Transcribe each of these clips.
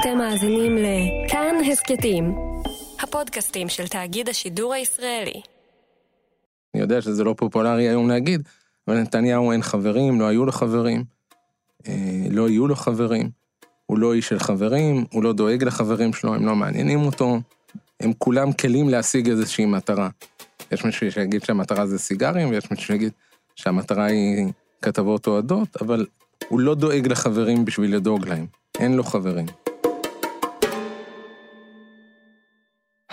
אתם מאזינים לכאן הסכתים, הפודקאסטים של תאגיד השידור הישראלי. אני יודע שזה לא פופולרי היום להגיד, אבל נתניהו אין חברים, לא היו לו חברים, אה, לא יהיו לו חברים, הוא לא איש של חברים, הוא לא דואג לחברים שלו, הם לא מעניינים אותו, הם כולם כלים להשיג איזושהי מטרה. יש מישהו שיגיד שהמטרה זה סיגרים, ויש מישהו שיגיד שהמטרה היא כתבות אוהדות, אבל הוא לא דואג לחברים בשביל לדאוג להם. אין לו חברים.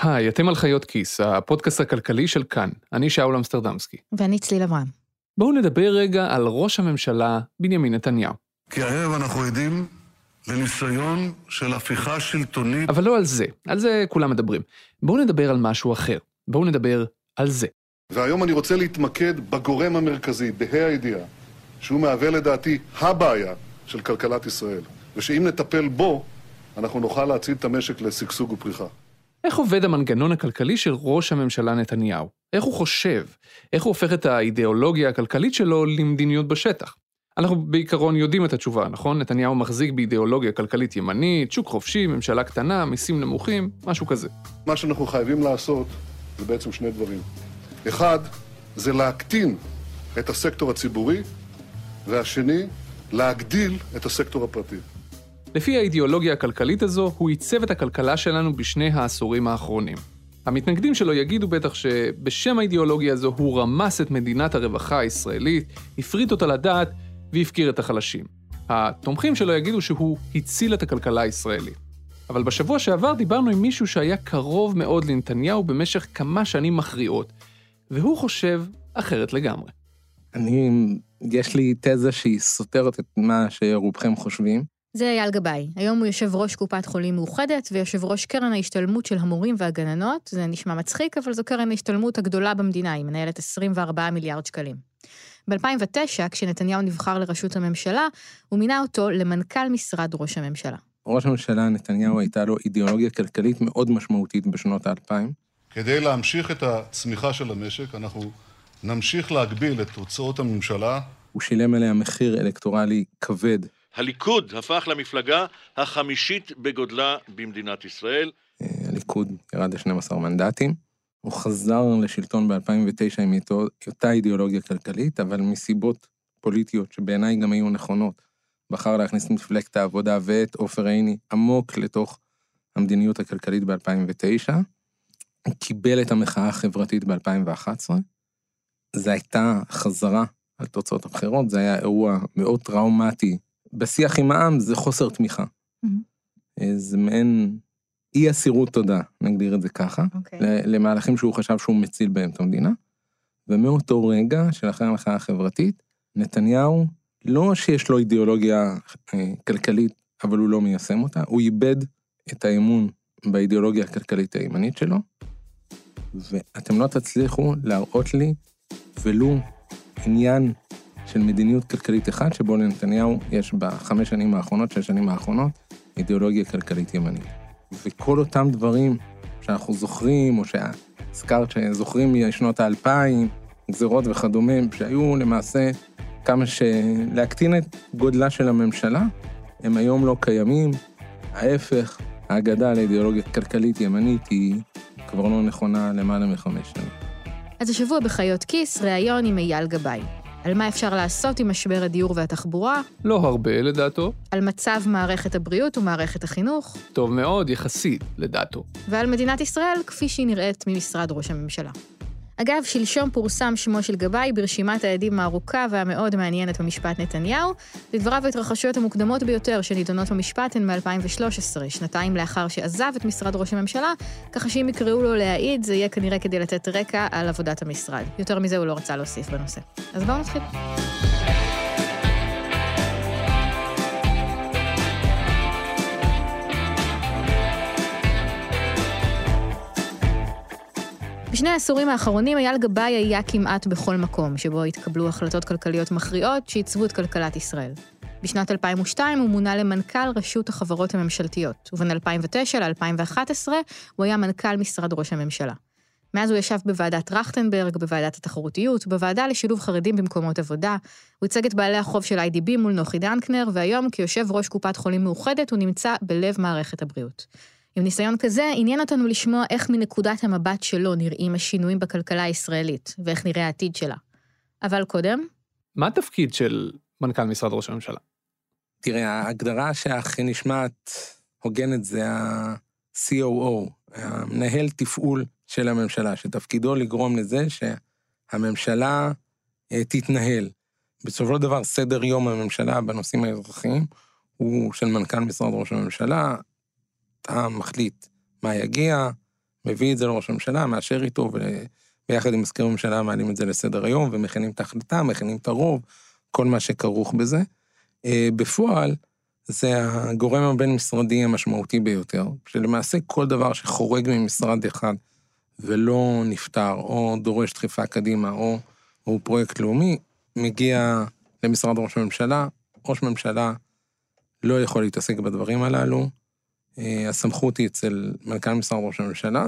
היי, אתם על חיות כיס, הפודקאסט הכלכלי של כאן. אני שאול אמסטרדמסקי. ואני צליל אברהם. בואו נדבר רגע על ראש הממשלה בנימין נתניהו. כי הערב אנחנו עדים לניסיון של הפיכה שלטונית. אבל לא על זה, על זה כולם מדברים. בואו נדבר על משהו אחר. בואו נדבר על זה. והיום אני רוצה להתמקד בגורם המרכזי, בה"א הידיעה, שהוא מהווה לדעתי הבעיה של כלכלת ישראל, ושאם נטפל בו, אנחנו נוכל להצעיד את המשק לשגשוג ופריחה. איך עובד המנגנון הכלכלי של ראש הממשלה נתניהו? איך הוא חושב? איך הוא הופך את האידיאולוגיה הכלכלית שלו למדיניות בשטח? אנחנו בעיקרון יודעים את התשובה, נכון? נתניהו מחזיק באידיאולוגיה כלכלית ימנית, שוק חופשי, ממשלה קטנה, מיסים נמוכים, משהו כזה. מה שאנחנו חייבים לעשות זה בעצם שני דברים. אחד, זה להקטין את הסקטור הציבורי, והשני, להגדיל את הסקטור הפרטי. לפי האידיאולוגיה הכלכלית הזו, הוא עיצב את הכלכלה שלנו בשני העשורים האחרונים. המתנגדים שלו יגידו בטח שבשם האידיאולוגיה הזו הוא רמס את מדינת הרווחה הישראלית, הפריט אותה לדעת והפקיר את החלשים. התומכים שלו יגידו שהוא הציל את הכלכלה הישראלית. אבל בשבוע שעבר דיברנו עם מישהו שהיה קרוב מאוד לנתניהו במשך כמה שנים מכריעות, והוא חושב אחרת לגמרי. אני, יש לי תזה שהיא סותרת את מה שרובכם חושבים. זה אייל גבאי. היום הוא יושב ראש קופת חולים מאוחדת ויושב ראש קרן ההשתלמות של המורים והגננות. זה נשמע מצחיק, אבל זו קרן ההשתלמות הגדולה במדינה, היא מנהלת 24 מיליארד שקלים. ב-2009, כשנתניהו נבחר לראשות הממשלה, הוא מינה אותו למנכ"ל משרד ראש הממשלה. ראש הממשלה נתניהו הייתה לו אידיאולוגיה כלכלית מאוד משמעותית בשנות האלפיים. כדי להמשיך את הצמיחה של המשק, אנחנו נמשיך להגביל את הוצאות הממשלה. הוא שילם עליה מחיר אלקטורלי כבד. הליכוד הפך למפלגה החמישית בגודלה במדינת ישראל. הליכוד ירד ל-12 מנדטים. הוא חזר לשלטון ב-2009 עם אותה אידיאולוגיה כלכלית, אבל מסיבות פוליטיות שבעיניי גם היו נכונות, בחר להכניס את מפלגת העבודה ואת עופר עיני עמוק לתוך המדיניות הכלכלית ב-2009. הוא קיבל את המחאה החברתית ב-2011. זו הייתה חזרה על תוצאות הבחירות, זה היה אירוע מאוד טראומטי. בשיח עם העם זה חוסר תמיכה. Mm-hmm. זה מעין אי אסירות תודה, נגדיר את זה ככה, okay. אוקיי. למהלכים שהוא חשב שהוא מציל בהם את המדינה. ומאותו רגע של אחרי המחאה החברתית, נתניהו, לא שיש לו אידיאולוגיה אה, כלכלית, אבל הוא לא מיישם אותה, הוא איבד את האמון באידיאולוגיה הכלכלית הימנית שלו, ואתם לא תצליחו להראות לי ולו עניין של מדיניות כלכלית אחד, שבו לנתניהו יש בחמש שנים האחרונות, שש שנים האחרונות, אידיאולוגיה כלכלית ימנית. וכל אותם דברים שאנחנו זוכרים, או שהזכרת שזוכרים משנות האלפיים, גזירות וכדומה, שהיו למעשה כמה שלהקטין את גודלה של הממשלה, הם היום לא קיימים. ההפך, האגדה לאידיאולוגיה כלכלית ימנית היא כבר לא נכונה למעלה מחמש שנים. אז השבוע בחיות כיס, ראיון עם אייל גבאי. על מה אפשר לעשות עם משבר הדיור והתחבורה. לא הרבה, לדעתו. על מצב מערכת הבריאות ומערכת החינוך. טוב מאוד, יחסית, לדעתו. ועל מדינת ישראל כפי שהיא נראית ממשרד ראש הממשלה. אגב, שלשום פורסם שמו של גבאי ברשימת העדים הארוכה והמאוד מעניינת במשפט נתניהו. לדבריו ההתרחשויות המוקדמות ביותר שנידונות במשפט הן מ-2013, שנתיים לאחר שעזב את משרד ראש הממשלה, ככה שאם יקראו לו להעיד, זה יהיה כנראה כדי לתת רקע על עבודת המשרד. יותר מזה הוא לא רצה להוסיף בנושא. אז בואו נתחיל. בשני העשורים האחרונים אייל גבאי היה כמעט בכל מקום שבו התקבלו החלטות כלכליות מכריעות שעיצבו את כלכלת ישראל. בשנת 2002 הוא מונה למנכ"ל רשות החברות הממשלתיות, ובין 2009 ל-2011 הוא היה מנכ"ל משרד ראש הממשלה. מאז הוא ישב בוועדת טרכטנברג, בוועדת התחרותיות, בוועדה לשילוב חרדים במקומות עבודה. הוא ייצג את בעלי החוב של איי.די.בי מול נוחי דנקנר, והיום כיושב ראש קופת חולים מאוחדת הוא נמצא בלב מערכת הבריאות. עם ניסיון כזה, עניין אותנו לשמוע איך מנקודת המבט שלו נראים השינויים בכלכלה הישראלית, ואיך נראה העתיד שלה. אבל קודם... מה התפקיד של מנכ"ל משרד ראש הממשלה? תראה, ההגדרה שהכי נשמעת הוגנת זה ה-COO, המנהל תפעול של הממשלה, שתפקידו לגרום לזה שהממשלה אה, תתנהל. בסופו של דבר, סדר יום הממשלה בנושאים האזרחיים הוא של מנכ"ל משרד ראש הממשלה, אתה מחליט מה יגיע, מביא את זה לראש הממשלה, מאשר איתו, וביחד עם מזכיר הממשלה מעלים את זה לסדר היום, ומכינים את ההחלטה, מכינים את הרוב, כל מה שכרוך בזה. אה, בפועל, זה הגורם הבין-משרדי המשמעותי ביותר, שלמעשה כל דבר שחורג ממשרד אחד ולא נפתר, או דורש דחיפה קדימה, או הוא פרויקט לאומי, מגיע למשרד ראש הממשלה, ראש ממשלה לא יכול להתעסק בדברים הללו, הסמכות היא אצל מנכ"ל משרד ראש הממשלה,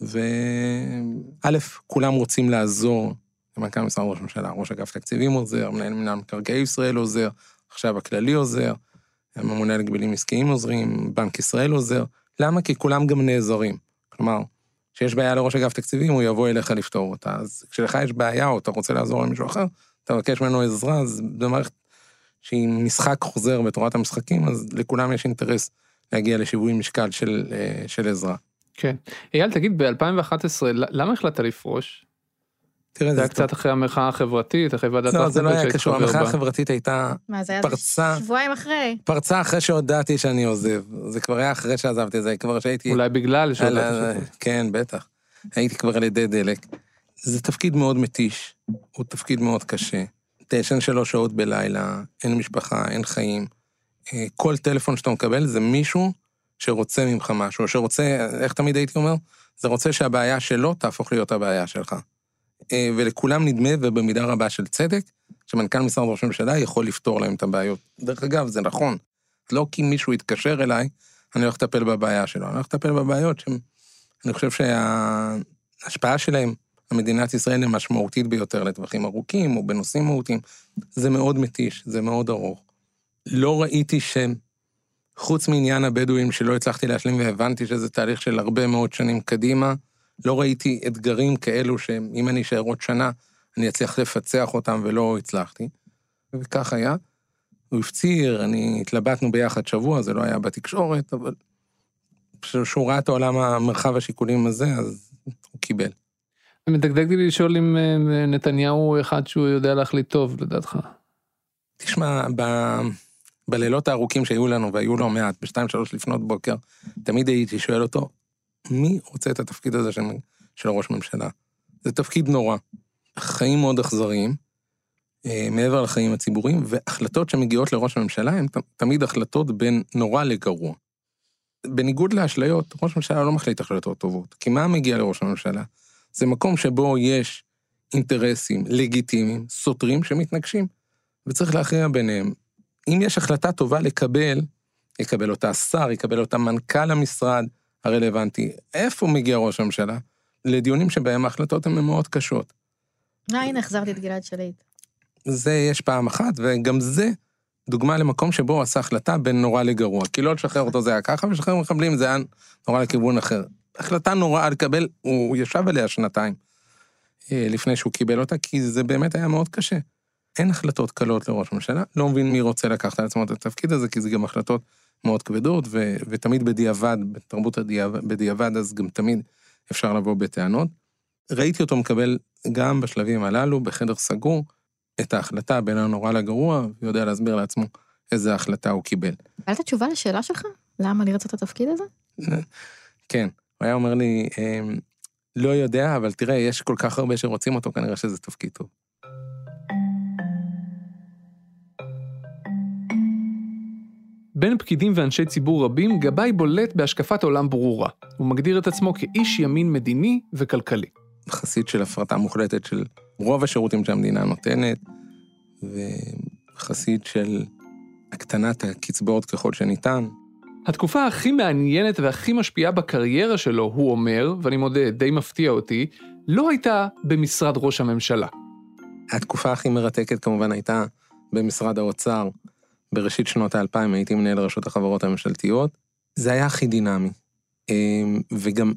וא', כולם רוצים לעזור למנכ"ל משרד ראש הממשלה, ראש אגף תקציבים עוזר, מנהל מנהל מקרקעי ישראל עוזר, עכשיו הכללי עוזר, הממונה על הגבלים עסקיים עוזרים, בנק ישראל עוזר. למה? כי כולם גם נעזרים. כלומר, כשיש בעיה לראש אגף תקציבים, הוא יבוא אליך לפתור אותה. אז כשלך יש בעיה או אתה רוצה לעזור למישהו אחר, אתה מבקש ממנו עזרה, אז במערכת שהיא משחק חוזר בתורת המשחקים, אז לכולם יש אינטרס להגיע לשיווי משקל של, אה, של עזרה. כן. אייל, תגיד, ב-2011, למה החלטת לפרוש? תראה, זה היה קצת אחרי המחאה החברתית, אחרי ועדת לא, זה לא היה קשור, המחאה החברתית הייתה מה, זה היה פרצה, שבועיים אחרי? פרצה אחרי שהודעתי שאני עוזב. זה כבר היה אחרי שעזבתי, זה כבר שהייתי... אולי בגלל שהודעת על- כן, בטח. הייתי כבר על ידי דלק. זה תפקיד מאוד מתיש, הוא תפקיד מאוד קשה. אתה ישן שלוש שעות בלילה, אין משפחה, אין חיים. אה, כל טלפון שאתה מקבל זה מישהו שרוצה ממך משהו, שרוצה, איך תמיד הייתי אומר? זה רוצה שהבעיה שלו תהפוך להיות הבעיה שלך. אה, ולכולם נדמה, ובמידה רבה של צדק, שמנכ"ל משרד ראש הממשלה יכול לפתור להם את הבעיות. דרך אגב, זה נכון. לא כי מישהו יתקשר אליי, אני הולך לטפל בבעיה שלו, אני הולך לטפל בבעיות שהן, אני חושב שההשפעה שלהם על מדינת ישראל היא משמעותית ביותר לטווחים ארוכים, או בנושאים מהותיים. זה מאוד מתיש, זה מאוד ארוך. לא ראיתי שהם, חוץ מעניין הבדואים שלא הצלחתי להשלים והבנתי שזה תהליך של הרבה מאוד שנים קדימה, לא ראיתי אתגרים כאלו שאם אני אשאר עוד שנה, אני אצליח לפצח אותם ולא הצלחתי. וכך היה. הוא הפציר, אני, התלבטנו ביחד שבוע, זה לא היה בתקשורת, אבל כשהוא ראה את העולם המרחב השיקולים הזה, אז הוא קיבל. מדגדג לי לשאול אם אה, נתניהו הוא אחד שהוא יודע להחליט טוב, לדעתך. תשמע, ב... בלילות הארוכים שהיו לנו, והיו לא מעט, בשתיים, שלוש לפנות בוקר, תמיד הייתי שואל אותו, מי רוצה את התפקיד הזה של, של ראש ממשלה? זה תפקיד נורא. חיים מאוד אכזריים, אה, מעבר לחיים הציבוריים, והחלטות שמגיעות לראש הממשלה הן תמיד החלטות בין נורא לגרוע. בניגוד לאשליות, ראש הממשלה לא מחליט החלטות טובות. כי מה מגיע לראש הממשלה? זה מקום שבו יש אינטרסים לגיטימיים, סותרים, שמתנגשים, וצריך להכריע ביניהם. אם יש החלטה טובה לקבל, יקבל אותה השר, יקבל אותה מנכ"ל המשרד הרלוונטי. איפה מגיע ראש הממשלה? לדיונים שבהם ההחלטות הן מאוד קשות. אה, הנה, החזרתי את גלעד שליט. זה יש פעם אחת, וגם זה דוגמה למקום שבו הוא עשה החלטה בין נורא לגרוע. כי לא לשחרר אותו זה היה ככה, ולשחרר מחבלים זה היה נורא לכיוון אחר. החלטה נוראה לקבל, הוא ישב עליה שנתיים אה, לפני שהוא קיבל אותה, כי זה באמת היה מאוד קשה. אין החלטות קלות לראש הממשלה, לא מבין מי רוצה לקחת על עצמו את התפקיד הזה, כי זה גם החלטות מאוד כבדות, ו- ותמיד בדיעבד, בתרבות הדיעבד, בדיעבד, אז גם תמיד אפשר לבוא בטענות. ראיתי אותו מקבל גם בשלבים הללו, בחדר סגור, את ההחלטה בין הנורא לגרוע, ויודע להסביר לעצמו איזה החלטה הוא קיבל. קיבלת תשובה לשאלה שלך? למה לי רצית את התפקיד הזה? כן, הוא היה אומר לי, אמ, לא יודע, אבל תראה, יש כל כך הרבה שרוצים אותו, כנראה שזה תפקיד טוב. בין פקידים ואנשי ציבור רבים, גבאי בולט בהשקפת עולם ברורה. הוא מגדיר את עצמו כאיש ימין מדיני וכלכלי. חסיד של הפרטה מוחלטת של רוב השירותים שהמדינה נותנת, וחסיד של הקטנת הקצבאות ככל שניתן. התקופה הכי מעניינת והכי משפיעה בקריירה שלו, הוא אומר, ואני מודה, די מפתיע אותי, לא הייתה במשרד ראש הממשלה. התקופה הכי מרתקת כמובן הייתה במשרד האוצר. בראשית שנות האלפיים הייתי מנהל רשות החברות הממשלתיות. זה היה הכי דינמי. אמ, וגם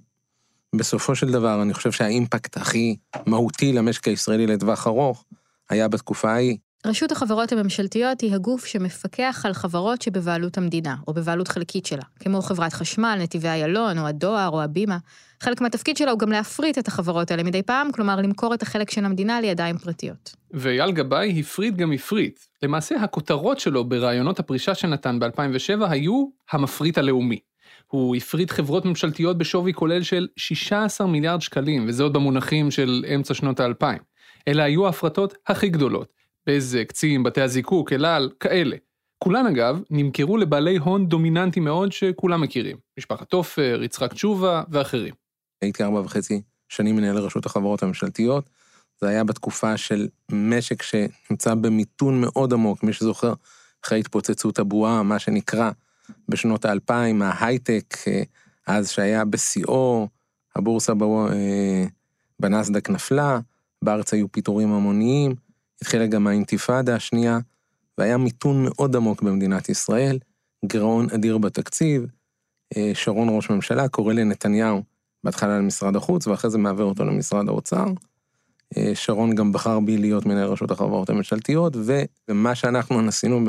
בסופו של דבר, אני חושב שהאימפקט הכי מהותי למשק הישראלי לטווח ארוך היה בתקופה ההיא. רשות החברות הממשלתיות היא הגוף שמפקח על חברות שבבעלות המדינה, או בבעלות חלקית שלה, כמו חברת חשמל, נתיבי איילון, או הדואר, או הבימה. חלק מהתפקיד שלה הוא גם להפריט את החברות האלה מדי פעם, כלומר למכור את החלק של המדינה לידיים פרטיות. ואייל גבאי הפריט גם הפריט. למעשה הכותרות שלו בראיונות הפרישה שנתן ב-2007 היו המפריט הלאומי. הוא הפריט חברות ממשלתיות בשווי כולל של 16 מיליארד שקלים, וזה עוד במונחים של אמצע שנות האלפיים. אלה היו ההפרטות הכי גדולות. בזק, צים, בתי הזיקוק, אלעל, כאלה. כולן אגב נמכרו לבעלי הון דומיננטי מאוד שכולם מכירים. משפחת עופר, יצחק תשובה ואחרים. הייתי ארבע וחצי שנים מנהל רשות החברות הממשלתיות. זה היה בתקופה של משק שנמצא במיתון מאוד עמוק, מי שזוכר, אחרי התפוצצות הבועה, מה שנקרא בשנות האלפיים, ההייטק, אה, אז שהיה בשיאו, הבורסה אה, בנסדק נפלה, בארץ היו פיטורים המוניים, התחילה גם האינתיפאדה השנייה, והיה מיתון מאוד עמוק במדינת ישראל, גירעון אדיר בתקציב, אה, שרון ראש ממשלה קורא לנתניהו בהתחלה למשרד החוץ, ואחרי זה מעביר אותו למשרד האוצר. אה, שרון גם בחר בי להיות מנהל רשות החברות הממשלתיות, ומה שאנחנו עשינו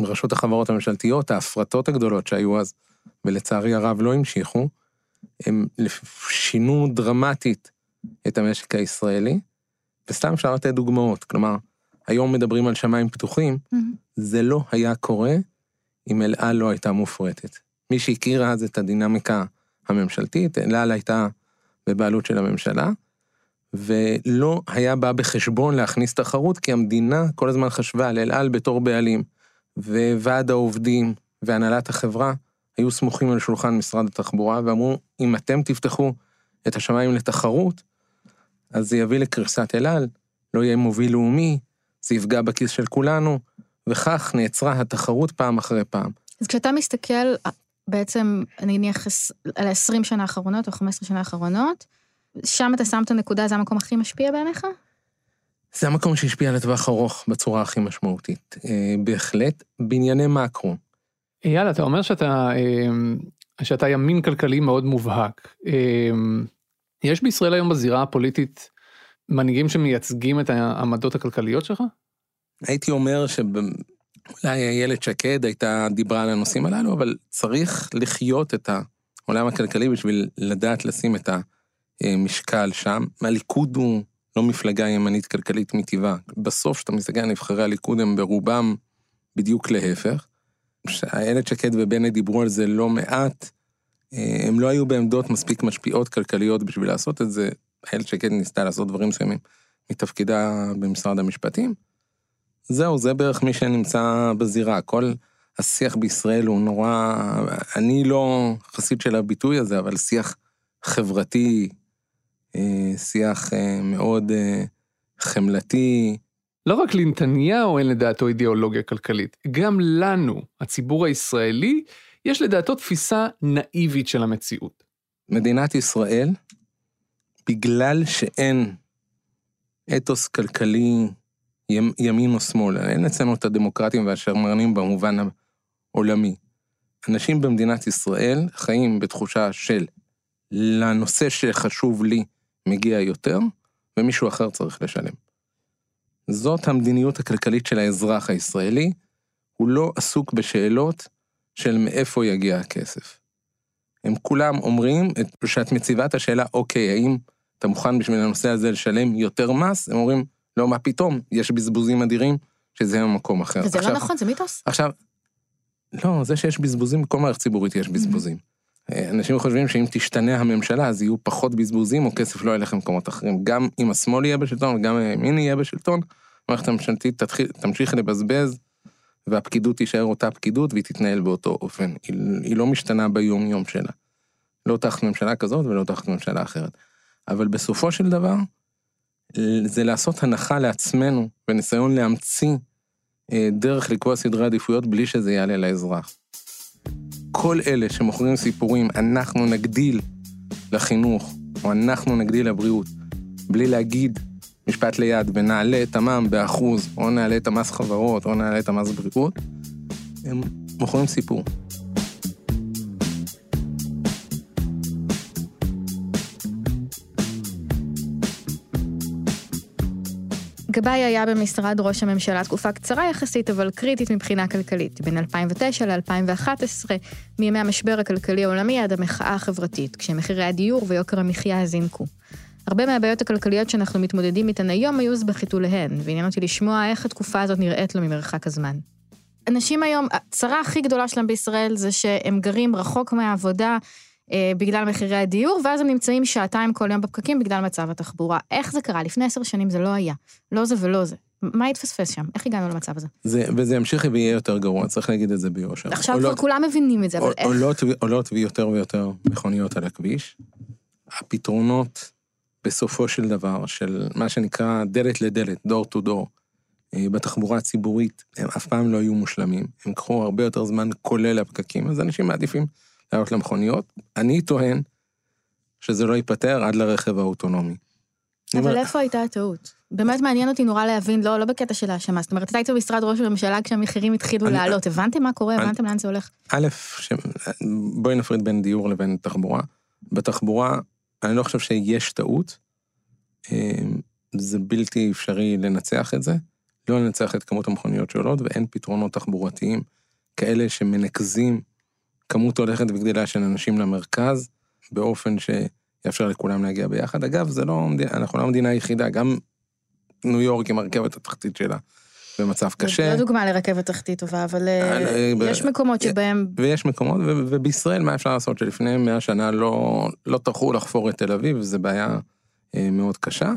ברשות החברות הממשלתיות, ההפרטות הגדולות שהיו אז, ולצערי הרב לא המשיכו, הם שינו דרמטית את המשק הישראלי, וסתם אפשר לתת דוגמאות, כלומר, היום מדברים על שמיים פתוחים, mm-hmm. זה לא היה קורה אם אל על לא הייתה מופרטת. מי שהכיר אז את הדינמיקה הממשלתית, אל על הייתה בבעלות של הממשלה, ולא היה בא בחשבון להכניס תחרות, כי המדינה כל הזמן חשבה על אל על בתור בעלים, וועד העובדים והנהלת החברה היו סמוכים על שולחן משרד התחבורה, ואמרו, אם אתם תפתחו את השמיים לתחרות, אז זה יביא לקריסת אל על, לא יהיה מוביל לאומי, זה יפגע בכיס של כולנו, וכך נעצרה התחרות פעם אחרי פעם. אז כשאתה מסתכל בעצם, אני נניח על ה-20 שנה האחרונות או 15 שנה האחרונות, שם אתה שם את הנקודה, זה המקום הכי משפיע בעיניך? זה המקום שהשפיע לטווח ארוך בצורה הכי משמעותית. אה, בהחלט, בענייני מקרו. אייל, אתה אומר שאתה, אה, שאתה ימין כלכלי מאוד מובהק. אה, יש בישראל היום בזירה הפוליטית מנהיגים שמייצגים את העמדות הכלכליות שלך? הייתי אומר שאולי איילת שקד הייתה, דיברה על הנושאים הללו, אבל צריך לחיות את העולם הכלכלי בשביל לדעת לשים את המשקל שם. הליכוד הוא לא מפלגה ימנית כלכלית מטבעה. בסוף, כשאתה מסתכל על נבחרי הליכוד, הם ברובם בדיוק להפך. איילת שקד ובנט דיברו על זה לא מעט, הם לא היו בעמדות מספיק משפיעות כלכליות בשביל לעשות את זה. איילת שקד ניסתה לעשות דברים מסוימים מתפקידה במשרד המשפטים. זהו, זה בערך מי שנמצא בזירה. כל השיח בישראל הוא נורא, אני לא חסיד של הביטוי הזה, אבל שיח חברתי, אה, שיח אה, מאוד חמלתי. לא רק לנתניהו אין לדעתו אידיאולוגיה כלכלית, גם לנו, הציבור הישראלי, יש לדעתו תפיסה נאיבית של המציאות. מדינת ישראל, בגלל שאין אתוס כלכלי ימין או שמאל, אין אצלנו את הדמוקרטים והשמרנים במובן העולמי. אנשים במדינת ישראל חיים בתחושה של לנושא שחשוב לי מגיע יותר, ומישהו אחר צריך לשלם. זאת המדיניות הכלכלית של האזרח הישראלי, הוא לא עסוק בשאלות של מאיפה יגיע הכסף. הם כולם אומרים שאת מציבה את השאלה, אוקיי, האם אתה מוכן בשביל הנושא הזה לשלם יותר מס? הם אומרים, לא, מה פתאום, יש בזבוזים אדירים, שזה במקום אחר. וזה לא עכשיו, לא נכון, זה מיתוס. עכשיו, לא, זה שיש בזבוזים, בכל מערכת ציבורית יש בזבוזים. אה, אנשים חושבים שאם תשתנה הממשלה, אז יהיו פחות בזבוזים, או כסף לא ילך למקומות אחרים. גם אם השמאל יהיה בשלטון, וגם אם הימין יהיה בשלטון, המערכת הממשלתית תמשיך לבזבז והפקידות תישאר אותה פקידות והיא תתנהל באותו אופן. היא, היא לא משתנה ביום-יום שלה. לא תחת ממשלה כזאת ולא תחת ממשלה אחרת. אבל בסופו של דבר, זה לעשות הנחה לעצמנו וניסיון להמציא אה, דרך לקבוע סדרי עדיפויות בלי שזה יעלה לאזרח. כל אלה שמוכרים סיפורים, אנחנו נגדיל לחינוך, או אנחנו נגדיל לבריאות, בלי להגיד משפט ליד ונעלה את המע"מ באחוז, או נעלה את המס חברות, או נעלה את המס בריאות, הם מוכרים סיפור. גבאי היה במשרד ראש הממשלה תקופה קצרה יחסית, אבל קריטית מבחינה כלכלית, בין 2009 ל-2011, מימי המשבר הכלכלי העולמי עד המחאה החברתית, כשמחירי הדיור ויוקר המחיה זינקו. הרבה מהבעיות הכלכליות שאנחנו מתמודדים איתן היום היו בחיתוליהן, ועניין אותי לשמוע איך התקופה הזאת נראית לו ממרחק הזמן. אנשים היום, הצרה הכי גדולה שלהם בישראל זה שהם גרים רחוק מהעבודה בגלל מחירי הדיור, ואז הם נמצאים שעתיים כל יום בפקקים בגלל מצב התחבורה. איך זה קרה? לפני עשר שנים זה לא היה. לא זה ולא זה. מה התפספס שם? איך הגענו למצב הזה? זה, וזה ימשיך ויהיה יותר גרוע, צריך להגיד את זה ביושר. עכשיו כבר כולם מבינים את זה, אבל איך? עולות, עולות ויותר ויותר מכוניות על הכביש. הפתרונות בסופו של דבר, של מה שנקרא דלת לדלת, דור טו דור, בתחבורה הציבורית, הם אף פעם לא היו מושלמים. הם קחו הרבה יותר זמן כולל הפקקים, אז אנשים מעדיפים לעלות למכוניות. אני טוען שזה לא ייפתר עד לרכב האוטונומי. אבל איפה הייתה הטעות? באמת מעניין אותי נורא להבין, לא, לא בקטע של האשמה, זאת אומרת, אתה היית במשרד ראש הממשלה כשהמחירים התחילו לעלות, הבנתם מה קורה? הבנתם לאן זה הולך? א', בואי נפריד בין דיור לבין תחבורה. בתחבורה, אני לא חושב שיש טעות, אמ, זה בלתי אפשרי לנצח את זה, לא לנצח את כמות המכוניות שעולות, ואין פתרונות תחבורתיים כאלה שמנקזים כמות הולכת וגדילה של אנשים למרכז, באופן שיאפשר לכולם להגיע ביחד. אגב, זה לא, אנחנו לא המדינה היחידה, גם ניו יורק עם הרכבת התחתית שלה. במצב קשה. זו דוגמה לרכבת תחתית טובה, אבל אה, יש מקומות שבהם... ויש מקומות, ובישראל מה אפשר לעשות שלפני מאה שנה לא, לא טרחו לחפור את תל אביב, זו בעיה אה, מאוד קשה.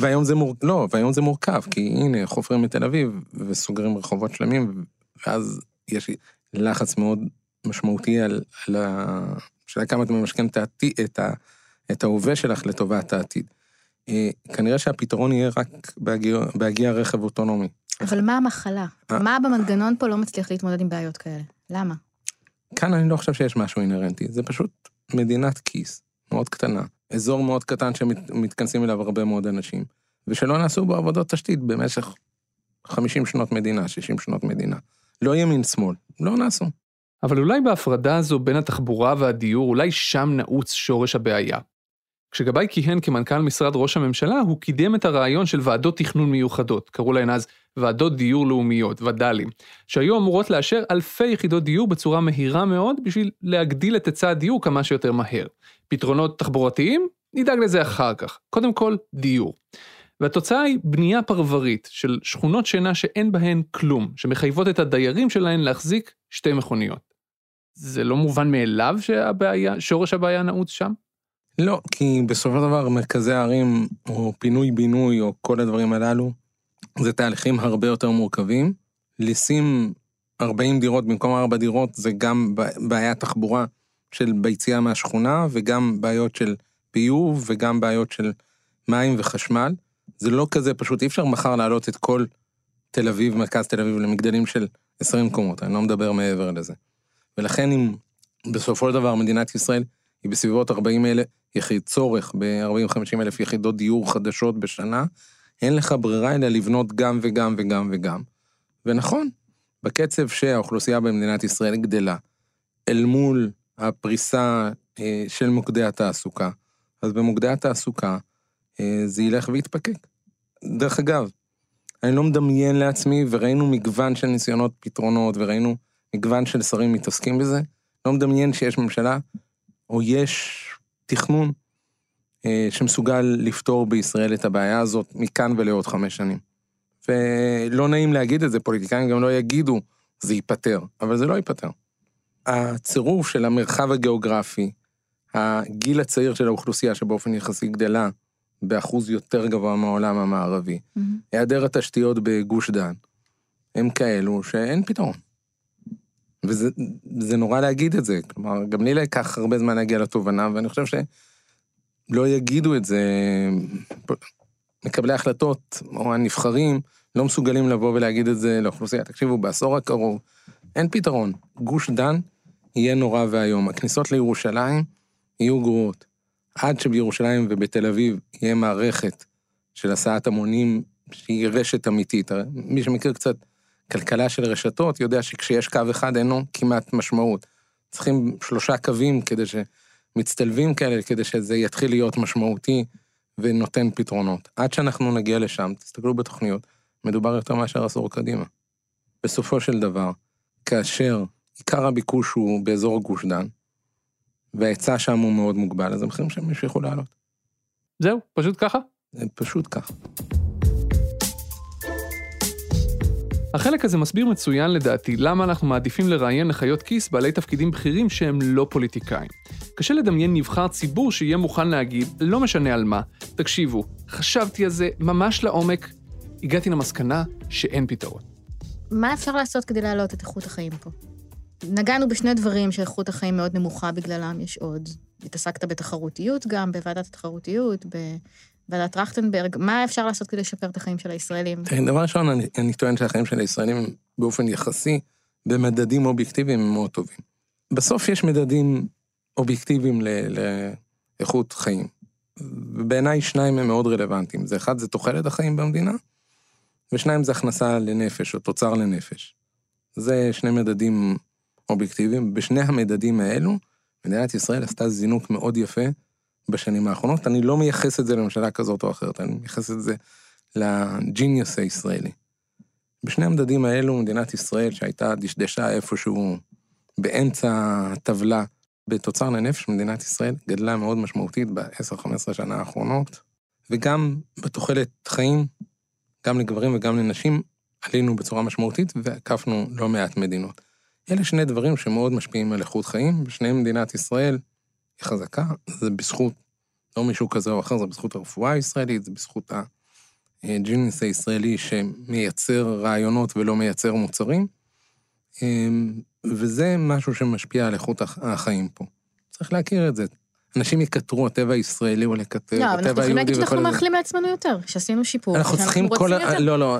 והיום, זה מור... לא, והיום זה מורכב, כי הנה, חופרים את תל אביב וסוגרים רחובות שלמים, ואז יש לחץ מאוד משמעותי על, על ה... שאלה כמה אתה ממשכן את, את, את ההווה שלך לטובת העתיד. אה, כנראה שהפתרון יהיה רק בהגיע, בהגיע רכב אוטונומי. אבל מה המחלה? אה. מה במנגנון פה לא מצליח להתמודד עם בעיות כאלה? למה? כאן אני לא חושב שיש משהו אינהרנטי, זה פשוט מדינת כיס מאוד קטנה, אזור מאוד קטן שמתכנסים אליו הרבה מאוד אנשים, ושלא נעשו בו עבודות תשתית במשך 50 שנות מדינה, 60 שנות מדינה. לא ימין-שמאל, לא נעשו. אבל אולי בהפרדה הזו בין התחבורה והדיור, אולי שם נעוץ שורש הבעיה. כשגבאי כיהן כמנכ"ל משרד ראש הממשלה, הוא קידם את הרעיון של ועדות תכנון מיוחדות, קראו להן אז ועדות דיור לאומיות, וד"לים, שהיו אמורות לאשר אלפי יחידות דיור בצורה מהירה מאוד בשביל להגדיל את היצע הדיור כמה שיותר מהר. פתרונות תחבורתיים? נדאג לזה אחר כך. קודם כל, דיור. והתוצאה היא בנייה פרברית של שכונות שינה שאין בהן כלום, שמחייבות את הדיירים שלהן להחזיק שתי מכוניות. זה לא מובן מאליו שהבעיה, שורש הבעיה נעוץ שם? לא, כי בסופו של דבר מרכזי הערים, או פינוי-בינוי, או כל הדברים הללו, זה תהליכים הרבה יותר מורכבים. לשים 40 דירות במקום 4 דירות זה גם בעיית תחבורה של ביציאה מהשכונה, וגם בעיות של ביוב, וגם בעיות של מים וחשמל. זה לא כזה פשוט, אי אפשר מחר להעלות את כל תל אביב, מרכז תל אביב, למגדלים של 20 קומות, אני לא מדבר מעבר לזה. ולכן אם בסופו של דבר מדינת ישראל היא בסביבות 40 אלף, יחיד צורך ב-40-50 אלף יחידות דיור חדשות בשנה, אין לך ברירה אלא לבנות גם וגם וגם וגם. ונכון, בקצב שהאוכלוסייה במדינת ישראל גדלה, אל מול הפריסה אה, של מוקדי התעסוקה, אז במוקדי התעסוקה זה ילך ויתפקק. דרך אגב, אני לא מדמיין לעצמי, וראינו מגוון של ניסיונות פתרונות, וראינו מגוון של שרים מתעסקים בזה, לא מדמיין שיש ממשלה, או יש תכנון אה, שמסוגל לפתור בישראל את הבעיה הזאת מכאן ולעוד חמש שנים. ולא נעים להגיד את זה, פוליטיקאים גם לא יגידו, זה ייפתר, אבל זה לא ייפתר. הצירוף של המרחב הגיאוגרפי, הגיל הצעיר של האוכלוסייה שבאופן יחסי גדלה באחוז יותר גבוה מהעולם המערבי, mm-hmm. היעדר התשתיות בגוש דן, הם כאלו שאין פתרון. וזה נורא להגיד את זה, כלומר, גם לי לקח הרבה זמן להגיע לתובנה, ואני חושב שלא יגידו את זה, מקבלי החלטות, או הנבחרים, לא מסוגלים לבוא ולהגיד את זה לאוכלוסייה. תקשיבו, בעשור הקרוב אין פתרון. גוש דן יהיה נורא ואיום. הכניסות לירושלים יהיו גרועות. עד שבירושלים ובתל אביב יהיה מערכת של הסעת המונים שהיא רשת אמיתית. מי שמכיר קצת כלכלה של רשתות יודע שכשיש קו אחד אין לו כמעט משמעות. צריכים שלושה קווים כדי שמצטלבים כאלה, כדי שזה יתחיל להיות משמעותי ונותן פתרונות. עד שאנחנו נגיע לשם, תסתכלו בתוכניות, מדובר יותר מאשר עשור קדימה. בסופו של דבר, כאשר עיקר הביקוש הוא באזור גוש דן, וההיצע שם הוא מאוד מוגבל, אז המחירים שם ימשיכו לעלות. זהו, פשוט ככה. זה פשוט כך. החלק הזה מסביר מצוין לדעתי למה אנחנו מעדיפים לראיין לחיות כיס בעלי תפקידים בכירים שהם לא פוליטיקאים. קשה לדמיין נבחר ציבור שיהיה מוכן להגיד, לא משנה על מה, תקשיבו, חשבתי על זה ממש לעומק, הגעתי למסקנה שאין פתרון. מה אפשר לעשות כדי להעלות את איכות החיים פה? נגענו בשני דברים שאיכות החיים מאוד נמוכה בגללם, יש עוד. התעסקת בתחרותיות גם, בוועדת התחרותיות, בוועדת טרכטנברג. מה אפשר לעשות כדי לשפר את החיים של הישראלים? דבר ראשון, אני, אני טוען שהחיים של הישראלים באופן יחסי, במדדים אובייקטיביים הם מאוד טובים. בסוף יש מדדים אובייקטיביים ל, לאיכות חיים. ובעיניי שניים הם מאוד רלוונטיים. זה אחד, זה תוחלת החיים במדינה, ושניים זה הכנסה לנפש, או תוצר לנפש. זה שני מדדים אובייקטיביים. בשני המדדים האלו, מדינת ישראל עשתה זינוק מאוד יפה בשנים האחרונות. אני לא מייחס את זה לממשלה כזאת או אחרת, אני מייחס את זה ל genius הישראלי. בשני המדדים האלו, מדינת ישראל, שהייתה דשדשה איפשהו באמצע הטבלה בתוצר לנפש, מדינת ישראל גדלה מאוד משמעותית ב-10-15 שנה האחרונות, וגם בתוחלת חיים, גם לגברים וגם לנשים, עלינו בצורה משמעותית והקפנו לא מעט מדינות. אלה שני דברים שמאוד משפיעים על איכות חיים, ושניהם מדינת ישראל היא חזקה, זה בזכות, לא מישהו כזה או אחר, זה בזכות הרפואה הישראלית, זה בזכות הג'ינס הישראלי שמייצר רעיונות ולא מייצר מוצרים, אמ, וזה משהו שמשפיע על איכות החיים פה. צריך להכיר את זה. אנשים יקטרו, הטבע הישראלי הוא לקטר, לא, הטבע אנחנו צריכים להגיד היהודי שאנחנו וכל זה. מאחלים לעצמנו יותר, שעשינו שיפור, אנחנו צריכים כל... ה-. לא, לא.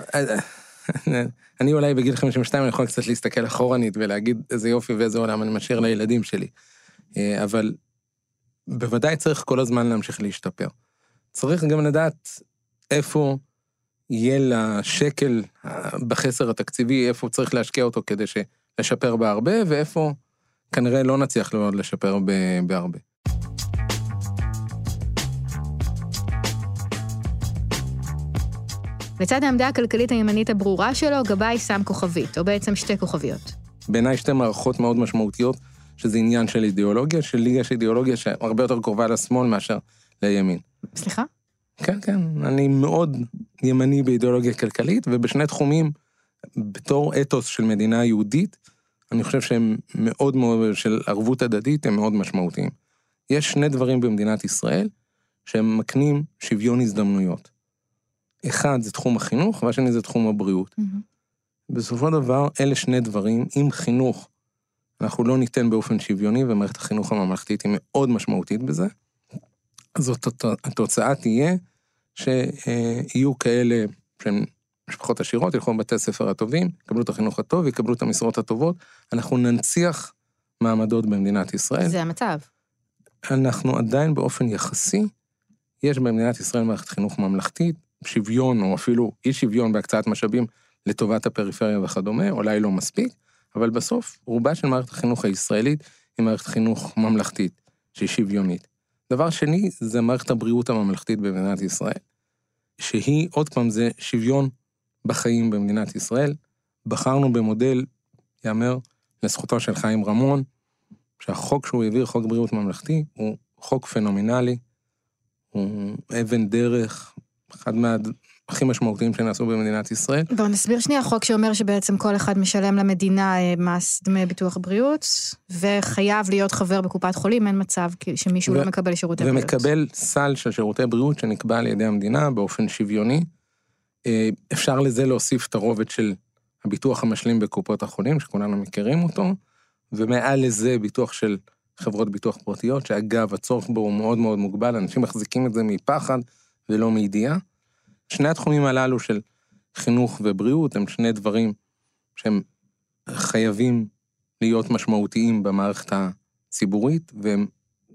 אני אולי בגיל 52 אני יכול קצת להסתכל אחורנית ולהגיד איזה יופי ואיזה עולם אני משאיר לילדים שלי. אה, אבל בוודאי צריך כל הזמן להמשיך להשתפר. צריך גם לדעת איפה יהיה לשקל אה, בחסר התקציבי, איפה צריך להשקיע אותו כדי לשפר בהרבה, ואיפה כנראה לא נצליח לשפר בהרבה. לצד העמדה הכלכלית הימנית הברורה שלו, גבאי שם כוכבית, או בעצם שתי כוכביות. בעיניי שתי מערכות מאוד משמעותיות, שזה עניין של אידיאולוגיה, שלי יש אידיאולוגיה שהרבה יותר קרובה לשמאל מאשר לימין. סליחה? כן, כן, אני מאוד ימני באידיאולוגיה כלכלית, ובשני תחומים, בתור אתוס של מדינה יהודית, אני חושב שהם מאוד מאוד, של ערבות הדדית, הם מאוד משמעותיים. יש שני דברים במדינת ישראל שהם מקנים שוויון הזדמנויות. אחד זה תחום החינוך, והשני זה תחום הבריאות. בסופו של דבר, אלה שני דברים, אם חינוך, אנחנו לא ניתן באופן שוויוני, ומערכת החינוך הממלכתית היא מאוד משמעותית בזה, אז הת- התוצאה תהיה שיהיו כאלה שהן משפחות עשירות, ילכו לבתי הספר הטובים, יקבלו את החינוך הטוב, יקבלו את המשרות הטובות, אנחנו ננציח מעמדות במדינת ישראל. זה המצב. אנחנו עדיין באופן יחסי, יש במדינת ישראל מערכת חינוך ממלכתית, שוויון או אפילו אי שוויון בהקצאת משאבים לטובת הפריפריה וכדומה, אולי לא מספיק, אבל בסוף רובה של מערכת החינוך הישראלית היא מערכת חינוך ממלכתית, שהיא שוויונית. דבר שני, זה מערכת הבריאות הממלכתית במדינת ישראל, שהיא, עוד פעם, זה שוויון בחיים במדינת ישראל. בחרנו במודל, יאמר לזכותו של חיים רמון, שהחוק שהוא העביר, חוק בריאות ממלכתי, הוא חוק פנומנלי, הוא אבן דרך, אחד מה... הכי משמעותיים שנעשו במדינת ישראל. בואו נסביר שנייה חוק שאומר שבעצם כל אחד משלם למדינה אה, מס דמי ביטוח בריאות, וחייב להיות חבר בקופת חולים, אין מצב שמישהו ו- לא מקבל שירותי בריאות. ומקבל סל של שירותי בריאות שנקבע על ידי המדינה באופן שוויוני. אה, אפשר לזה להוסיף את הרובד של הביטוח המשלים בקופות החולים, שכולנו מכירים אותו, ומעל לזה ביטוח של חברות ביטוח פרטיות, שאגב, הצורך בו הוא מאוד מאוד מוגבל, אנשים מחזיקים את זה מפחד ולא מידיעה. שני התחומים הללו של חינוך ובריאות הם שני דברים שהם חייבים להיות משמעותיים במערכת הציבורית, והם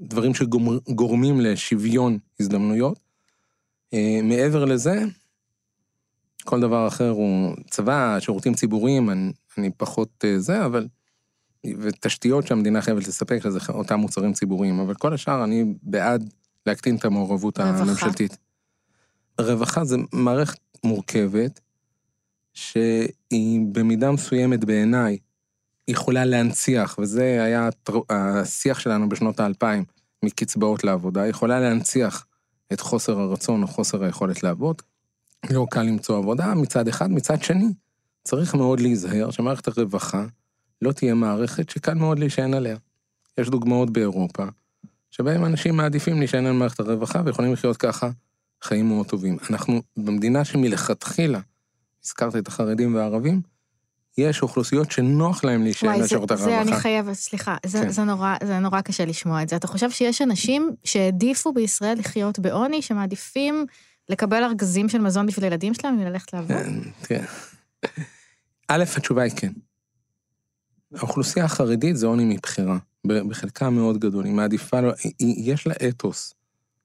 דברים שגורמים לשוויון הזדמנויות. אה, מעבר לזה, כל דבר אחר הוא צבא, שירותים ציבוריים, אני, אני פחות אה, זה, אבל... ותשתיות שהמדינה חייבת לספק, שזה אותם מוצרים ציבוריים, אבל כל השאר אני בעד להקטין את המעורבות רווחה. הממשלתית. רווחה זה מערכת מורכבת, שהיא במידה מסוימת בעיניי יכולה להנציח, וזה היה השיח שלנו בשנות האלפיים, מקצבאות לעבודה, יכולה להנציח את חוסר הרצון או חוסר היכולת לעבוד. לא קל למצוא עבודה מצד אחד, מצד שני, צריך מאוד להיזהר שמערכת הרווחה לא תהיה מערכת שקל מאוד להישען עליה. יש דוגמאות באירופה, שבהם אנשים מעדיפים להישען על מערכת הרווחה ויכולים לחיות ככה חיים מאוד טובים. אנחנו במדינה שמלכתחילה, הזכרת את החרדים והערבים, יש אוכלוסיות שנוח להם להישען על שירות הרווחה. זה אני חייבת, סליחה, זה, כן. זה, נורא, זה נורא קשה לשמוע את זה. אתה חושב שיש אנשים שהעדיפו בישראל לחיות בעוני, שמעדיפים לקבל ארגזים של מזון בשביל הילדים שלהם וללכת לעבוד? כן, תראה. א', התשובה היא כן. האוכלוסייה החרדית זה עוני מבחירה, בחלקה מאוד גדול, היא מעדיפה, היא- יש לה אתוס,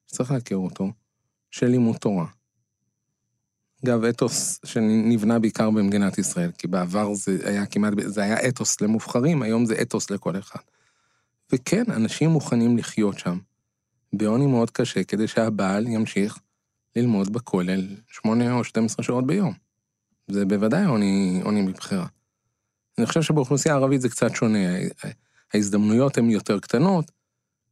שצריך להכיר אותו, של לימוד תורה. אגב, אתוס שנבנה בעיקר במדינת ישראל, כי בעבר זה היה כמעט, זה היה אתוס למובחרים, היום זה אתוס לכל אחד. וכן, אנשים מוכנים לחיות שם, בעוני מאוד קשה, כדי שהבעל ימשיך ללמוד בכולל שמונה או 12 שעות ביום. זה בוודאי עוני, עוני מבחירה. אני חושב שבאוכלוסייה הערבית זה קצת שונה, ההזדמנויות הן יותר קטנות,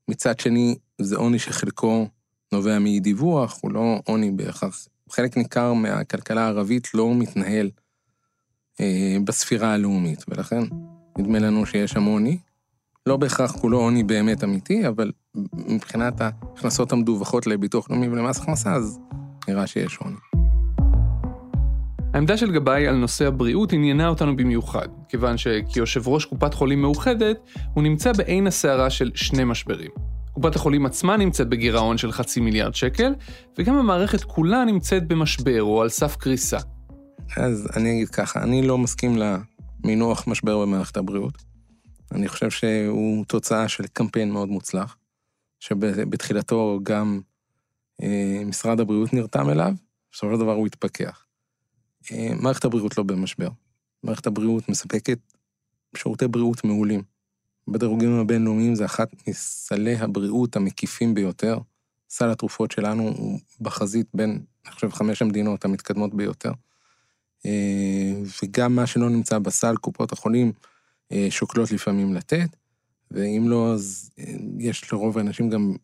מצד שני, זה עוני שחלקו נובע מאי דיווח, הוא לא עוני בהכרח. חלק ניכר מהכלכלה הערבית לא מתנהל אה, בספירה הלאומית, ולכן נדמה לנו שיש שם עוני. לא בהכרח כולו עוני באמת אמיתי, אבל מבחינת ההכנסות המדווחות לביטוח לאומי ולמס הכנסה, אז נראה שיש עוני. העמדה של גבאי על נושא הבריאות עניינה אותנו במיוחד, כיוון שכיושב ראש קופת חולים מאוחדת, הוא נמצא בעין הסערה של שני משברים. קופת החולים עצמה נמצאת בגירעון של חצי מיליארד שקל, וגם המערכת כולה נמצאת במשבר או על סף קריסה. אז אני אגיד ככה, אני לא מסכים למינוח משבר במערכת הבריאות. אני חושב שהוא תוצאה של קמפיין מאוד מוצלח, שבתחילתו גם אה, משרד הבריאות נרתם אליו, בסופו של דבר הוא התפכח. אה, מערכת הבריאות לא במשבר. מערכת הבריאות מספקת שירותי בריאות מעולים. בדירוגים הבינלאומיים זה אחת מסלי הבריאות המקיפים ביותר. סל התרופות שלנו הוא בחזית בין, אני חושב, חמש המדינות המתקדמות ביותר. אה, וגם מה שלא נמצא בסל, קופות החולים אה, שוקלות לפעמים לתת, ואם לא, אז אה, יש לרוב האנשים גם,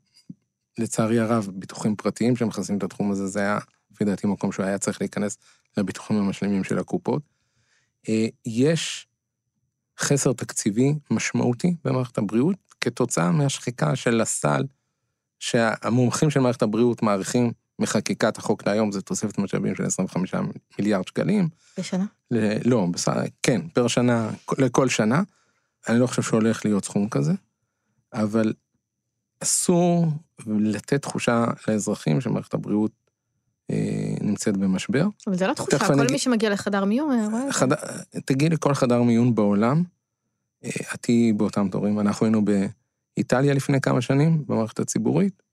לצערי הרב, ביטוחים פרטיים שמכסים את התחום הזה, זה היה, לפי דעתי, מקום שהוא היה צריך להיכנס לביטוחים המשלימים של הקופות. יש חסר תקציבי משמעותי במערכת הבריאות, כתוצאה מהשחיקה של הסל שהמומחים של מערכת הבריאות מעריכים מחקיקת החוק להיום, זה תוספת משאבים של 25 מיליארד שקלים. בשנה? ל- לא, בס... כן, פר שנה, לכל שנה. אני לא חושב שהולך להיות סכום כזה, אבל אסור לתת תחושה לאזרחים שמערכת הבריאות נמצאת במשבר. אבל זה לא תחושה, כל אני מי שמגיע לחדר מיון, אה. חד... תגיעי לכל חדר מיון בעולם, אה, את תהיי באותם תורים. אנחנו היינו באיטליה לפני כמה שנים, במערכת הציבורית,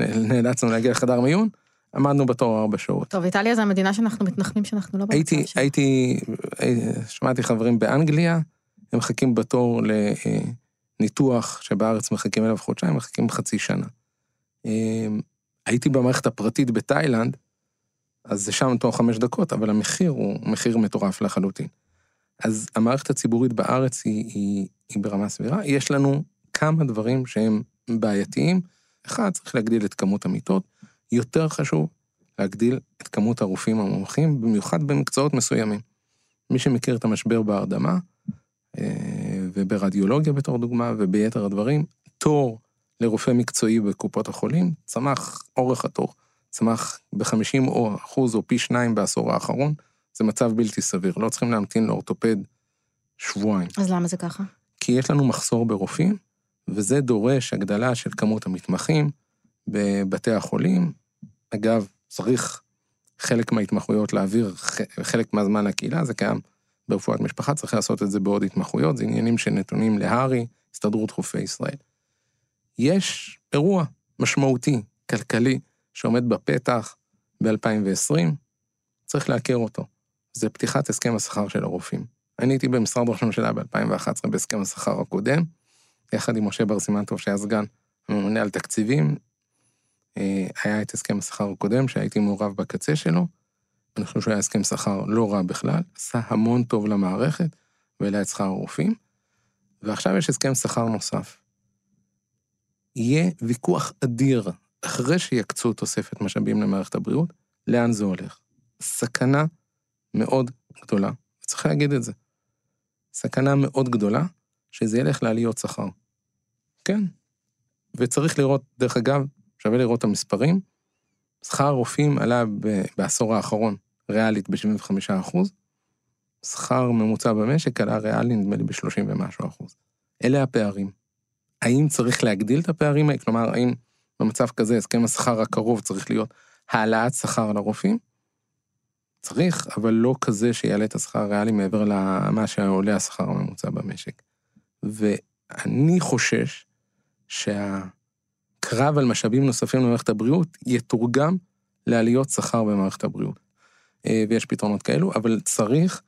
נאלצנו להגיע לחדר מיון, עמדנו בתור ארבע שעות. טוב, איטליה זה המדינה שאנחנו מתנחמים שאנחנו לא במצב הייתי, שלה. הייתי, אה, שמעתי חברים באנגליה, הם מחכים בתור לניתוח שבארץ מחכים אליו חודשיים, מחכים חצי שנה. אה, הייתי במערכת הפרטית בתאילנד, אז זה שם תוך חמש דקות, אבל המחיר הוא מחיר מטורף לחלוטין. אז המערכת הציבורית בארץ היא, היא, היא ברמה סבירה. יש לנו כמה דברים שהם בעייתיים. אחד, צריך להגדיל את כמות המיטות. יותר חשוב, להגדיל את כמות הרופאים המומחים, במיוחד במקצועות מסוימים. מי שמכיר את המשבר בהרדמה, אה, וברדיולוגיה בתור דוגמה, וביתר הדברים, תור לרופא מקצועי בקופות החולים, צמח אורך התור, צמח ב-50 אחוז או פי שניים בעשור האחרון, זה מצב בלתי סביר, לא צריכים להמתין לאורתופד שבועיים. אז למה זה ככה? כי יש לנו מחסור ברופאים, וזה דורש הגדלה של כמות המתמחים בבתי החולים. אגב, צריך חלק מההתמחויות להעביר חלק מהזמן לקהילה, זה קיים ברפואת משפחה, צריך לעשות את זה בעוד התמחויות, זה עניינים שנתונים להר"י, הסתדרות חופי ישראל. יש אירוע משמעותי, כלכלי, שעומד בפתח ב-2020, צריך להכיר אותו. זה פתיחת הסכם השכר של הרופאים. אני הייתי במשרד ראש הממשלה ב-2011 בהסכם השכר הקודם, יחד עם משה בר סימן טוב שהיה סגן הממונה על תקציבים, אה, היה את הסכם השכר הקודם שהייתי מעורב בקצה שלו, אני חושב שהוא היה הסכם שכר לא רע בכלל, עשה המון טוב למערכת והעלה את שכר הרופאים, ועכשיו יש הסכם שכר נוסף. יהיה ויכוח אדיר, אחרי שיקצו תוספת משאבים למערכת הבריאות, לאן זה הולך. סכנה מאוד גדולה, צריך להגיד את זה. סכנה מאוד גדולה שזה ילך לעליות שכר. כן. וצריך לראות, דרך אגב, שווה לראות את המספרים, שכר הרופאים עלה בעשור האחרון, ריאלית ב-75 אחוז, שכר ממוצע במשק עלה ריאלי, נדמה לי, ב-30 ומשהו אחוז. אלה הפערים. האם צריך להגדיל את הפערים האלה? כלומר, האם במצב כזה הסכם השכר הקרוב צריך להיות העלאת שכר לרופאים? צריך, אבל לא כזה שיעלה את השכר הריאלי מעבר למה שעולה השכר הממוצע במשק. ואני חושש שהקרב על משאבים נוספים למערכת הבריאות יתורגם לעליות שכר במערכת הבריאות. אה, ויש פתרונות כאלו, אבל צריך,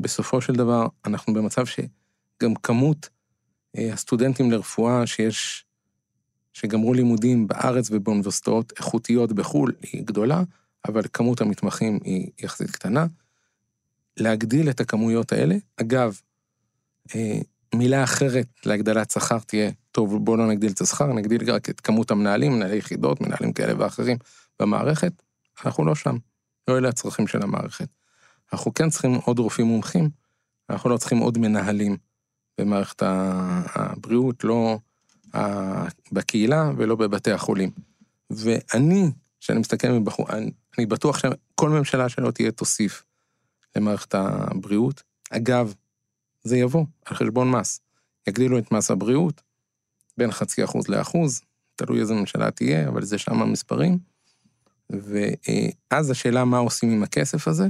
בסופו של דבר, אנחנו במצב שגם כמות אה, הסטודנטים לרפואה שיש, שגמרו לימודים בארץ ובאוניברסיטאות איכותיות בחו"ל היא גדולה, אבל כמות המתמחים היא יחסית קטנה. להגדיל את הכמויות האלה, אגב, אה, מילה אחרת להגדלת שכר תהיה, טוב, בואו לא נגדיל את השכר, נגדיל רק את כמות המנהלים, מנהלי יחידות, מנהלים כאלה ואחרים במערכת, אנחנו לא שם. לא אלה הצרכים של המערכת. אנחנו כן צריכים עוד רופאים מומחים, אנחנו לא צריכים עוד מנהלים במערכת הבריאות, לא בקהילה ולא בבתי החולים. ואני, כשאני מסתכל מבחור, אני, אני בטוח שכל ממשלה שלא תהיה תוסיף למערכת הבריאות. אגב, זה יבוא על חשבון מס. יגדילו את מס הבריאות בין חצי אחוז לאחוז, תלוי איזה ממשלה תהיה, אבל זה שם המספרים. ואז השאלה מה עושים עם הכסף הזה,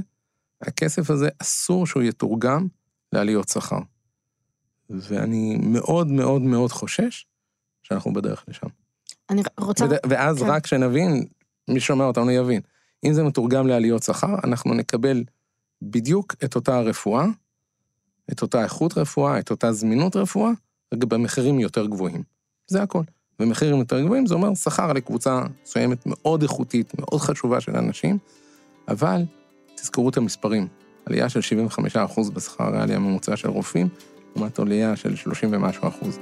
הכסף הזה אסור שהוא יתורגם לעליות שכר. ואני מאוד מאוד מאוד חושש שאנחנו בדרך לשם. אני רוצה... וד... ואז כן. רק שנבין, מי שומע אותנו יבין, אם זה מתורגם לעליות שכר, אנחנו נקבל בדיוק את אותה הרפואה, את אותה איכות רפואה, את אותה זמינות רפואה, רק במחירים יותר גבוהים. זה הכל. ומחירים יותר גבוהים, זה אומר שכר לקבוצה מסוימת מאוד איכותית, מאוד חשובה של אנשים, אבל תזכרו את המספרים, עלייה של 75% בשכר הריאלי הממוצע של רופאים, לעומת עלייה של 30 ומשהו אחוז.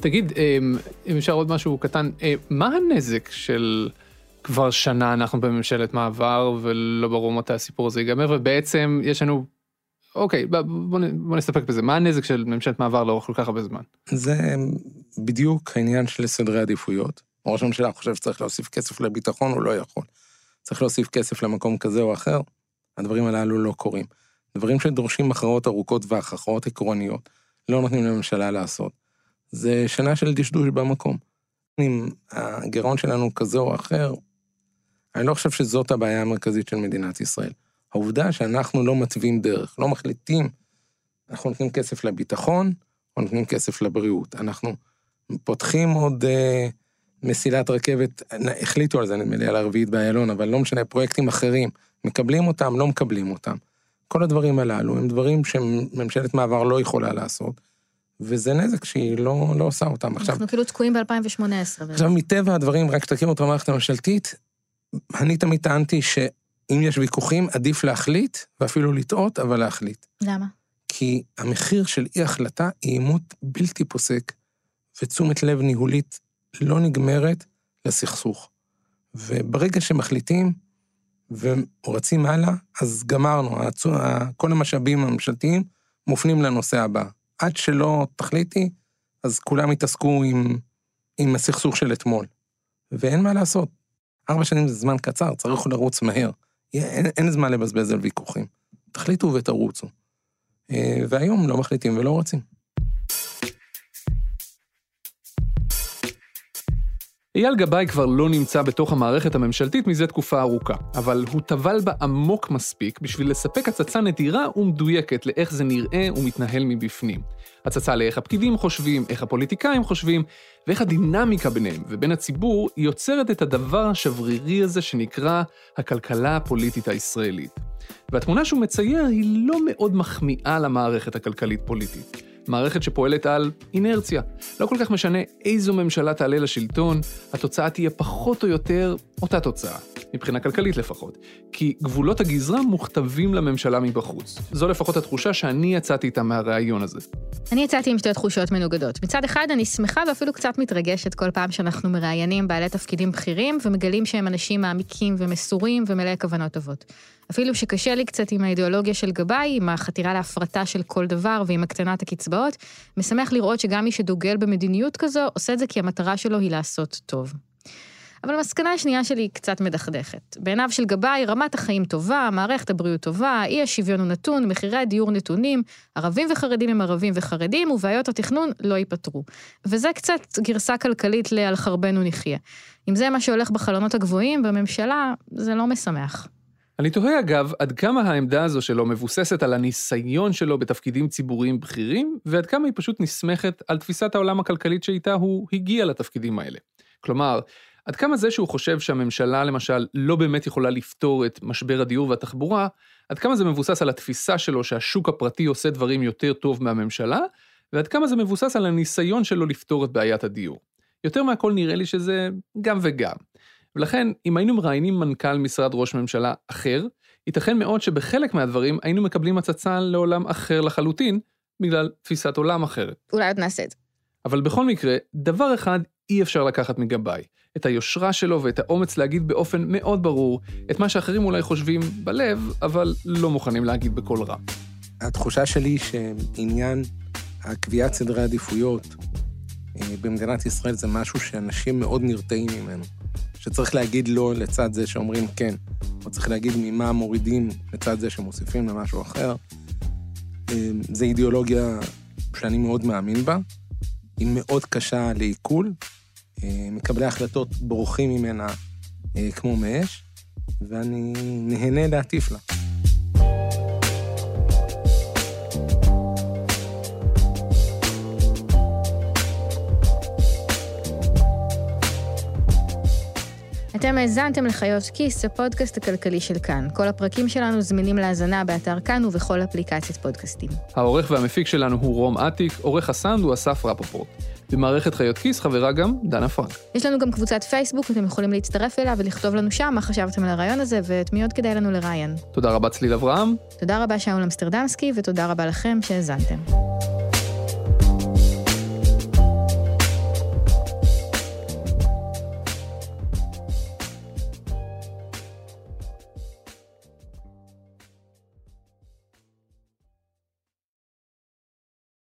תגיד, אמ, אם אפשר עוד משהו קטן, אה, מה הנזק של כבר שנה אנחנו בממשלת מעבר ולא ברור מתי הסיפור הזה ייגמר ובעצם יש לנו אוקיי בוא, בוא נסתפק בזה מה הנזק של ממשלת מעבר לאורך כל כך הרבה זמן. זה בדיוק העניין של סדרי עדיפויות. ראש הממשלה חושב שצריך להוסיף כסף לביטחון הוא לא יכול. צריך להוסיף כסף למקום כזה או אחר הדברים הללו לא קורים. דברים שדורשים הכרעות ארוכות והכרעות עקרוניות לא נותנים לממשלה לעשות. זה שנה של דשדוש במקום. אם הגירעון שלנו כזה או אחר, אני לא חושב שזאת הבעיה המרכזית של מדינת ישראל. העובדה שאנחנו לא מתווים דרך, לא מחליטים, אנחנו נותנים כסף לביטחון, או נותנים כסף לבריאות. אנחנו פותחים עוד אה, מסילת רכבת, החליטו על זה, נדמה לי, על הרביעית באיילון, אבל לא משנה, פרויקטים אחרים, מקבלים אותם, לא מקבלים אותם. כל הדברים הללו הם דברים שממשלת מעבר לא יכולה לעשות, וזה נזק שהיא לא, לא עושה אותם. אנחנו עכשיו, כאילו תקועים ב-2018. עכשיו, מטבע הדברים, רק תכירו את המערכת הממשלתית, אני תמיד טענתי שאם יש ויכוחים, עדיף להחליט, ואפילו לטעות, אבל להחליט. למה? כי המחיר של אי-החלטה היא עימות בלתי פוסק, ותשומת לב ניהולית לא נגמרת לסכסוך. וברגע שמחליטים ורצים הלאה, אז גמרנו, כל המשאבים הממשלתיים מופנים לנושא הבא. עד שלא תחליטי, אז כולם יתעסקו עם, עם הסכסוך של אתמול. ואין מה לעשות. ארבע שנים זה זמן קצר, צריך לרוץ מהר. אין, אין זמן לבזבז על ויכוחים. תחליטו ותרוצו. אה, והיום לא מחליטים ולא רוצים. אייל גבאי כבר לא נמצא בתוך המערכת הממשלתית מזה תקופה ארוכה, אבל הוא טבל בה עמוק מספיק בשביל לספק הצצה נדירה ומדויקת לאיך זה נראה ומתנהל מבפנים. הצצה לאיך הפקידים חושבים, איך הפוליטיקאים חושבים, ואיך הדינמיקה ביניהם ובין הציבור יוצרת את הדבר השברירי הזה שנקרא הכלכלה הפוליטית הישראלית. והתמונה שהוא מצייר היא לא מאוד מחמיאה למערכת הכלכלית-פוליטית. מערכת שפועלת על אינרציה. לא כל כך משנה איזו ממשלה תעלה לשלטון, התוצאה תהיה פחות או יותר אותה תוצאה, מבחינה כלכלית לפחות. כי גבולות הגזרה מוכתבים לממשלה מבחוץ. זו לפחות התחושה שאני יצאתי איתה מהריאיון הזה. אני יצאתי עם שתי תחושות מנוגדות. מצד אחד, אני שמחה ואפילו קצת מתרגשת כל פעם שאנחנו מראיינים בעלי תפקידים בכירים ומגלים שהם אנשים מעמיקים ומסורים ומלאי כוונות טובות. אפילו שקשה לי קצת עם האידיאולוגיה של גבאי, עם החתירה להפרטה של כל דבר ועם הקטנת הקצבאות, משמח לראות שגם מי שדוגל במדיניות כזו, עושה את זה כי המטרה שלו היא לעשות טוב. אבל המסקנה השנייה שלי היא קצת מדכדכת. בעיניו של גבאי, רמת החיים טובה, מערכת הבריאות טובה, אי השוויון הוא נתון, מחירי הדיור נתונים, ערבים וחרדים הם ערבים וחרדים, ובעיות התכנון לא ייפתרו. וזה קצת גרסה כלכלית ל"על חרבנו נחיה". אם זה מה שהולך בחלונות הגבוהים בממשלה, זה לא משמח. אני תוהה אגב, עד כמה העמדה הזו שלו מבוססת על הניסיון שלו בתפקידים ציבוריים בכירים, ועד כמה היא פשוט נסמכת על תפיסת העולם הכלכלית שאיתה הוא הגיע לתפקידים האלה. כלומר, עד כמה זה שהוא חושב שהממשלה למשל לא באמת יכולה לפתור את משבר הדיור והתחבורה, עד כמה זה מבוסס על התפיסה שלו שהשוק הפרטי עושה דברים יותר טוב מהממשלה, ועד כמה זה מבוסס על הניסיון שלו לפתור את בעיית הדיור. יותר מהכל נראה לי שזה גם וגם. ולכן, אם היינו מראיינים מנכ"ל משרד ראש ממשלה אחר, ייתכן מאוד שבחלק מהדברים היינו מקבלים הצצה לעולם אחר לחלוטין, בגלל תפיסת עולם אחרת. אולי עוד נעשה את זה. אבל בכל מקרה, דבר אחד אי אפשר לקחת מגבאי, את היושרה שלו ואת האומץ להגיד באופן מאוד ברור את מה שאחרים אולי חושבים בלב, אבל לא מוכנים להגיד בקול רם. התחושה שלי שעניין הקביעת סדרי עדיפויות אה, במדינת ישראל זה משהו שאנשים מאוד נרתעים ממנו. שצריך להגיד לא לצד זה שאומרים כן, או צריך להגיד ממה מורידים לצד זה שמוסיפים למשהו אחר. אה, זו אידיאולוגיה שאני מאוד מאמין בה, היא מאוד קשה לעיכול, אה, מקבלי החלטות בורחים ממנה אה, כמו מאש, ואני נהנה להטיף לה. אתם האזנתם לחיות כיס, הפודקאסט הכלכלי של כאן. כל הפרקים שלנו זמינים להאזנה באתר כאן ובכל אפליקציית פודקאסטים. העורך והמפיק שלנו הוא רום אטיק, עורך הסאונד הוא אסף רפופורט. במערכת חיות כיס חברה גם דנה פרנק. יש לנו גם קבוצת פייסבוק, אתם יכולים להצטרף אליה ולכתוב לנו שם מה חשבתם על הרעיון הזה ואת מי עוד כדאי לנו לראיין. תודה רבה צליל אברהם. תודה רבה שאול אמסטרדמסקי ותודה רבה לכם שהאזנתם.